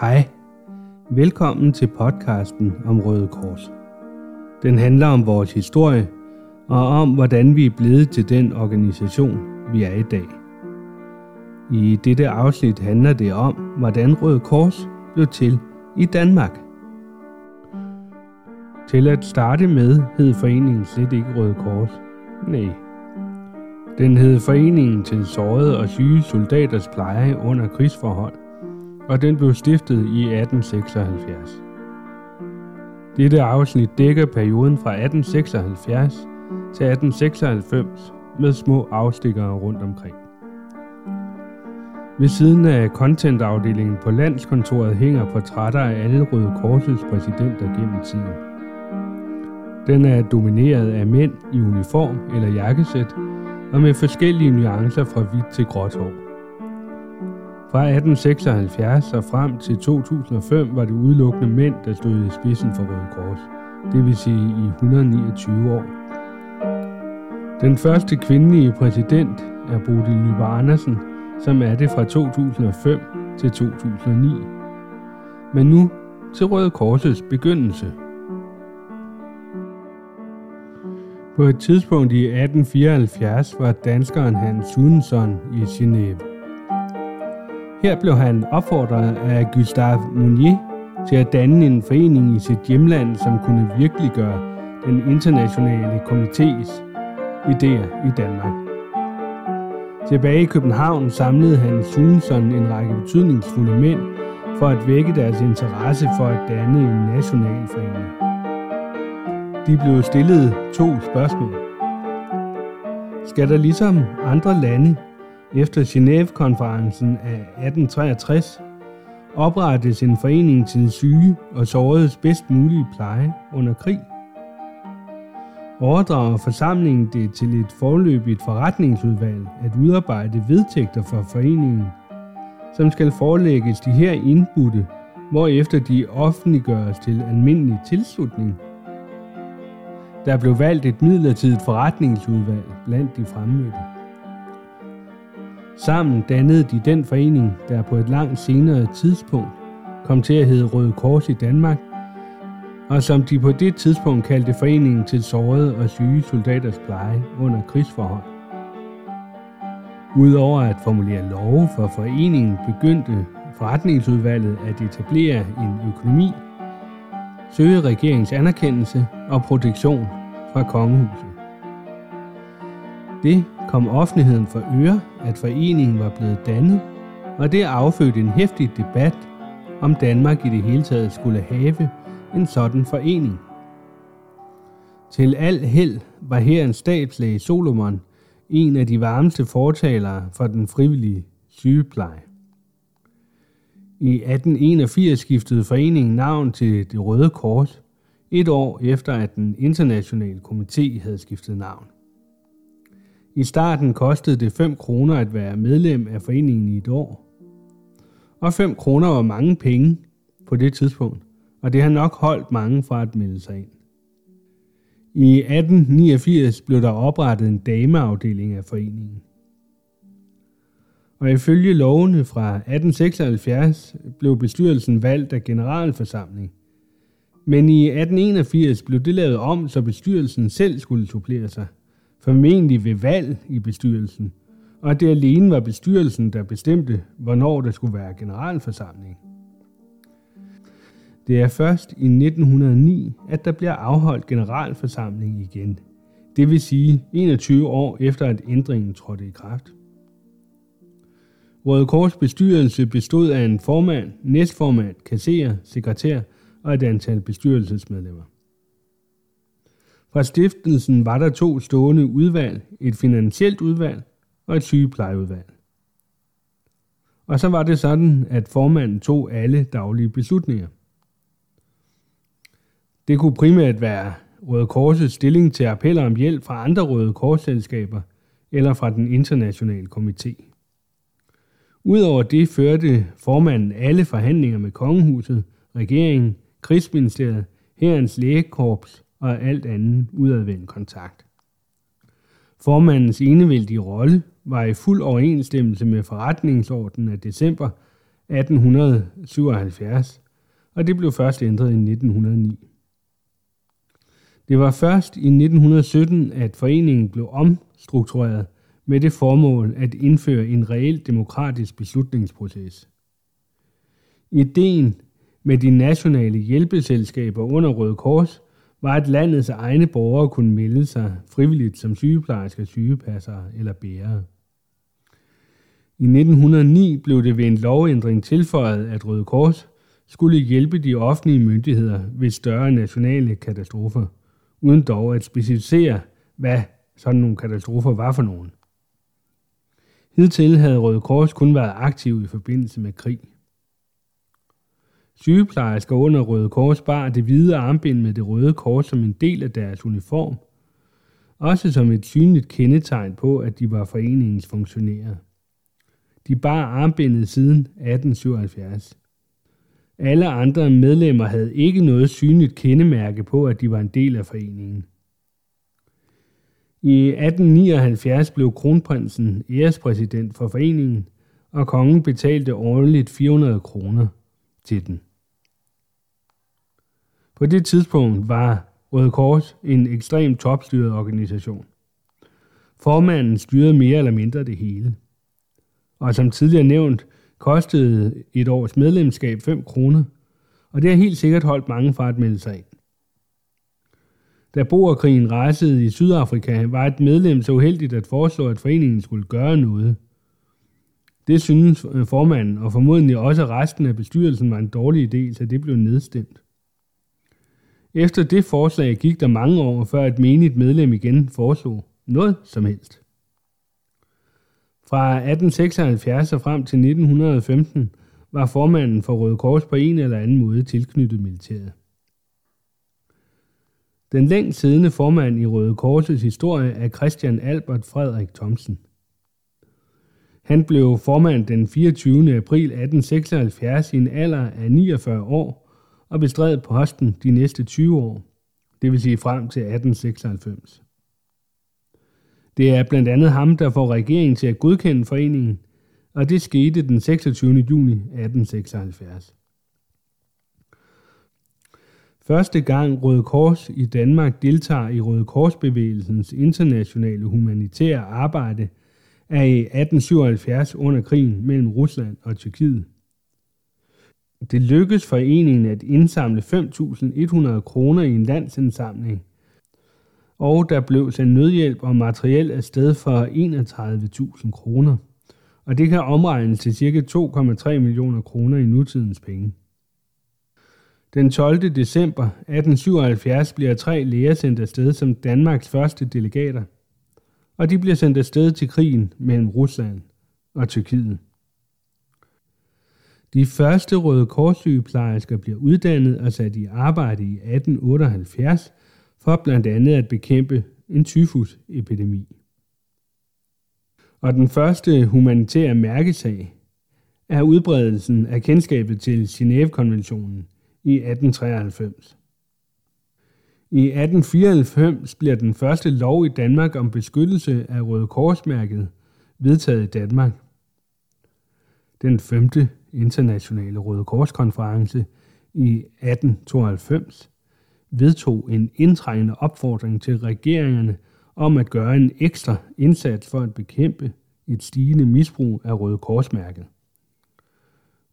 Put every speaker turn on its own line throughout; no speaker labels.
Hej. Velkommen til podcasten om Røde Kors. Den handler om vores historie og om, hvordan vi er blevet til den organisation, vi er i dag. I dette afsnit handler det om, hvordan Røde Kors blev til i Danmark. Til at starte med hed foreningen slet ikke Røde Kors. Nej. Den hed Foreningen til sårede og syge soldaters pleje under krigsforhold – og den blev stiftet i 1876. Dette afsnit dækker perioden fra 1876 til 1896 med små afstikkere rundt omkring. Ved siden af contentafdelingen på landskontoret hænger portrætter af alle Røde Korsets præsidenter gennem tiden. Den er domineret af mænd i uniform eller jakkesæt og med forskellige nuancer fra hvidt til gråt hår. Fra 1876 og frem til 2005 var det udelukkende mænd, der stod i spidsen for Røde Kors, det vil sige i 129 år. Den første kvindelige præsident er Bodil Nyberg Andersen, som er det fra 2005 til 2009. Men nu til Røde Korsets begyndelse. På et tidspunkt i 1874 var danskeren Hans Sundsson i Genève. Her blev han opfordret af Gustave Mounier til at danne en forening i sit hjemland, som kunne virkeliggøre den internationale komités idéer i Danmark. Tilbage i København samlede han Sunson en række betydningsfulde mænd for at vække deres interesse for at danne en national forening. De blev stillet to spørgsmål. Skal der ligesom andre lande efter Genève-konferencen af 1863 oprettes en forening til syge og såredes bedst mulige pleje under krig. Overdrager forsamlingen det til et forløbigt forretningsudvalg at udarbejde vedtægter for foreningen, som skal forelægges de her indbudte, hvorefter de offentliggøres til almindelig tilslutning. Der blev valgt et midlertidigt forretningsudvalg blandt de fremmødte. Sammen dannede de den forening, der på et langt senere tidspunkt kom til at hedde Røde Kors i Danmark, og som de på det tidspunkt kaldte Foreningen til sårede og syge soldaters pleje under krigsforhold. Udover at formulere love for foreningen, begyndte forretningsudvalget at etablere en økonomi, søge regeringens anerkendelse og protektion fra kongehuset. Det kom offentligheden for øre, at foreningen var blevet dannet, og det affødte en hæftig debat, om Danmark i det hele taget skulle have en sådan forening. Til al held var her en stabslæge Solomon en af de varmeste fortalere for den frivillige sygepleje. I 1881 skiftede foreningen navn til det Røde Kors, et år efter at den internationale komité havde skiftet navn. I starten kostede det 5 kroner at være medlem af foreningen i et år. Og 5 kroner var mange penge på det tidspunkt, og det har nok holdt mange fra at melde sig ind. I 1889 blev der oprettet en dameafdeling af foreningen. Og ifølge lovene fra 1876 blev bestyrelsen valgt af generalforsamling. Men i 1881 blev det lavet om, så bestyrelsen selv skulle supplere sig formentlig ved valg i bestyrelsen, og at det alene var bestyrelsen, der bestemte, hvornår der skulle være generalforsamling. Det er først i 1909, at der bliver afholdt generalforsamling igen. Det vil sige 21 år efter, at ændringen trådte i kraft. Røde Kors bestyrelse bestod af en formand, næstformand, kasserer, sekretær og et antal bestyrelsesmedlemmer. Fra stiftelsen var der to stående udvalg, et finansielt udvalg og et sygeplejeudvalg. Og så var det sådan, at formanden tog alle daglige beslutninger. Det kunne primært være Røde Korsets stilling til appeller om hjælp fra andre Røde Korsselskaber eller fra den internationale komité. Udover det førte formanden alle forhandlinger med kongehuset, regeringen, krigsministeriet, herrens lægekorps og alt andet udadvendt kontakt. Formandens enevældige rolle var i fuld overensstemmelse med forretningsordenen af december 1877, og det blev først ændret i 1909. Det var først i 1917, at foreningen blev omstruktureret med det formål at indføre en reelt demokratisk beslutningsproces. Ideen med de nationale hjælpeselskaber under Røde Kors var, at landets egne borgere kunne melde sig frivilligt som sygeplejersker, sygepassere eller bærere. I 1909 blev det ved en lovændring tilføjet, at Røde Kors skulle hjælpe de offentlige myndigheder ved større nationale katastrofer, uden dog at specificere, hvad sådan nogle katastrofer var for nogen. Hidtil havde Røde Kors kun været aktiv i forbindelse med krig. Sygeplejersker under Røde Kors bar det hvide armbind med det røde kors som en del af deres uniform, også som et synligt kendetegn på, at de var foreningens funktionærer. De bar armbindet siden 1877. Alle andre medlemmer havde ikke noget synligt kendemærke på, at de var en del af foreningen. I 1879 blev kronprinsen ærespræsident for foreningen, og kongen betalte årligt 400 kroner til den. På det tidspunkt var Røde Kors en ekstremt topstyret organisation. Formanden styrede mere eller mindre det hele. Og som tidligere nævnt, kostede et års medlemskab 5 kroner, og det har helt sikkert holdt mange fra at melde sig ind. Da boerkrigen rejsede i Sydafrika, var et medlem så uheldigt at foreslå, at foreningen skulle gøre noget. Det synes øh, formanden, og formodentlig også resten af bestyrelsen, var en dårlig idé, så det blev nedstemt. Efter det forslag gik der mange år, før et menigt medlem igen foreslog noget som helst. Fra 1876 og frem til 1915 var formanden for Røde Kors på en eller anden måde tilknyttet militæret. Den længst siddende formand i Røde Korsets historie er Christian Albert Frederik Thomsen. Han blev formand den 24. april 1876 i en alder af 49 år og bestred posten de næste 20 år, det vil sige frem til 1896. Det er blandt andet ham, der får regeringen til at godkende foreningen, og det skete den 26. juni 1876. Første gang Røde Kors i Danmark deltager i Røde Korsbevægelsens internationale humanitære arbejde er i 1877 under krigen mellem Rusland og Tyrkiet. Det lykkedes foreningen at indsamle 5.100 kroner i en landsindsamling, og der blev sendt nødhjælp og materiel afsted for 31.000 kroner, og det kan omregnes til ca. 2,3 millioner kroner i nutidens penge. Den 12. december 1877 bliver tre læger sendt afsted som Danmarks første delegater, og de bliver sendt afsted til krigen mellem Rusland og Tyrkiet. De første Røde Korssygeplejersker bliver uddannet og sat i arbejde i 1878 for blandt andet at bekæmpe en tyfusepidemi. Og den første humanitære mærkesag er udbredelsen af kendskabet til Genève-konventionen i 1893. I 1894 bliver den første lov i Danmark om beskyttelse af Røde Korsmærket vedtaget i Danmark. Den 5. internationale Røde Korskonference i 1892 vedtog en indtrængende opfordring til regeringerne om at gøre en ekstra indsats for at bekæmpe et stigende misbrug af Røde Korsmærket.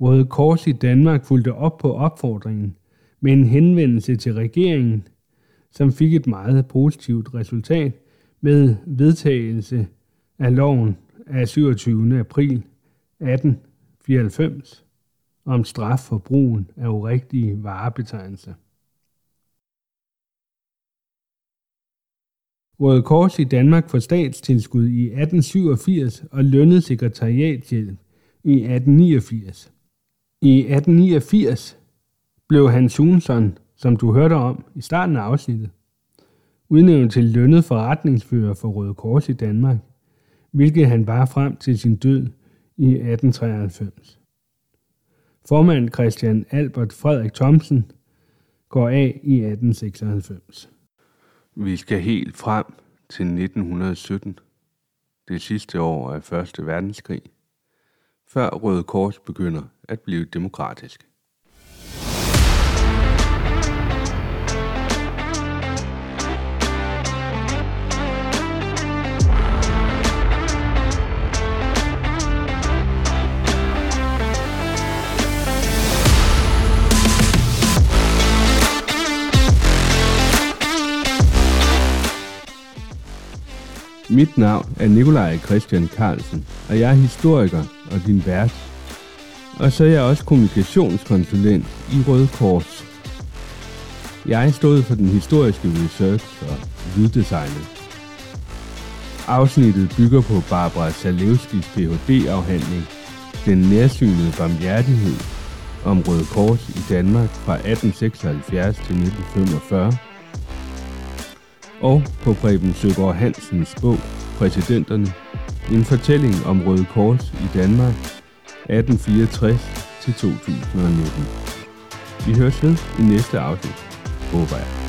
Røde Kors i Danmark fulgte op på opfordringen med en henvendelse til regeringen, som fik et meget positivt resultat med vedtagelse af loven af 27. april 1894 om straf for brugen af urigtige varebetegnelser. Røde Kors i Danmark for statstilskud i 1887 og lønnet sekretariathjælp i 1889. I 1889 blev Hans Jonsson, som du hørte om i starten af afsnittet, udnævnt til lønnet forretningsfører for Røde Kors i Danmark, hvilket han var frem til sin død i 1893. Formand Christian Albert Frederik Thomsen går af i 1896.
Vi skal helt frem til 1917, det sidste år af Første Verdenskrig, før Røde Kors begynder at blive demokratisk.
Mit navn er Nikolaj Christian Carlsen, og jeg er historiker og din vært. Og så er jeg også kommunikationskonsulent i Røde Kors. Jeg stod for den historiske research og lyddesignet. Afsnittet bygger på Barbara Salewskis Ph.D.-afhandling Den nærsynede barmhjertighed om Røde Kors i Danmark fra 1876 til 1945 og på Preben Søgaard Hansens bog Præsidenterne, en fortælling om Røde Kors i Danmark 1864 til 2019. Vi høres ved i næste afsnit, håber jeg.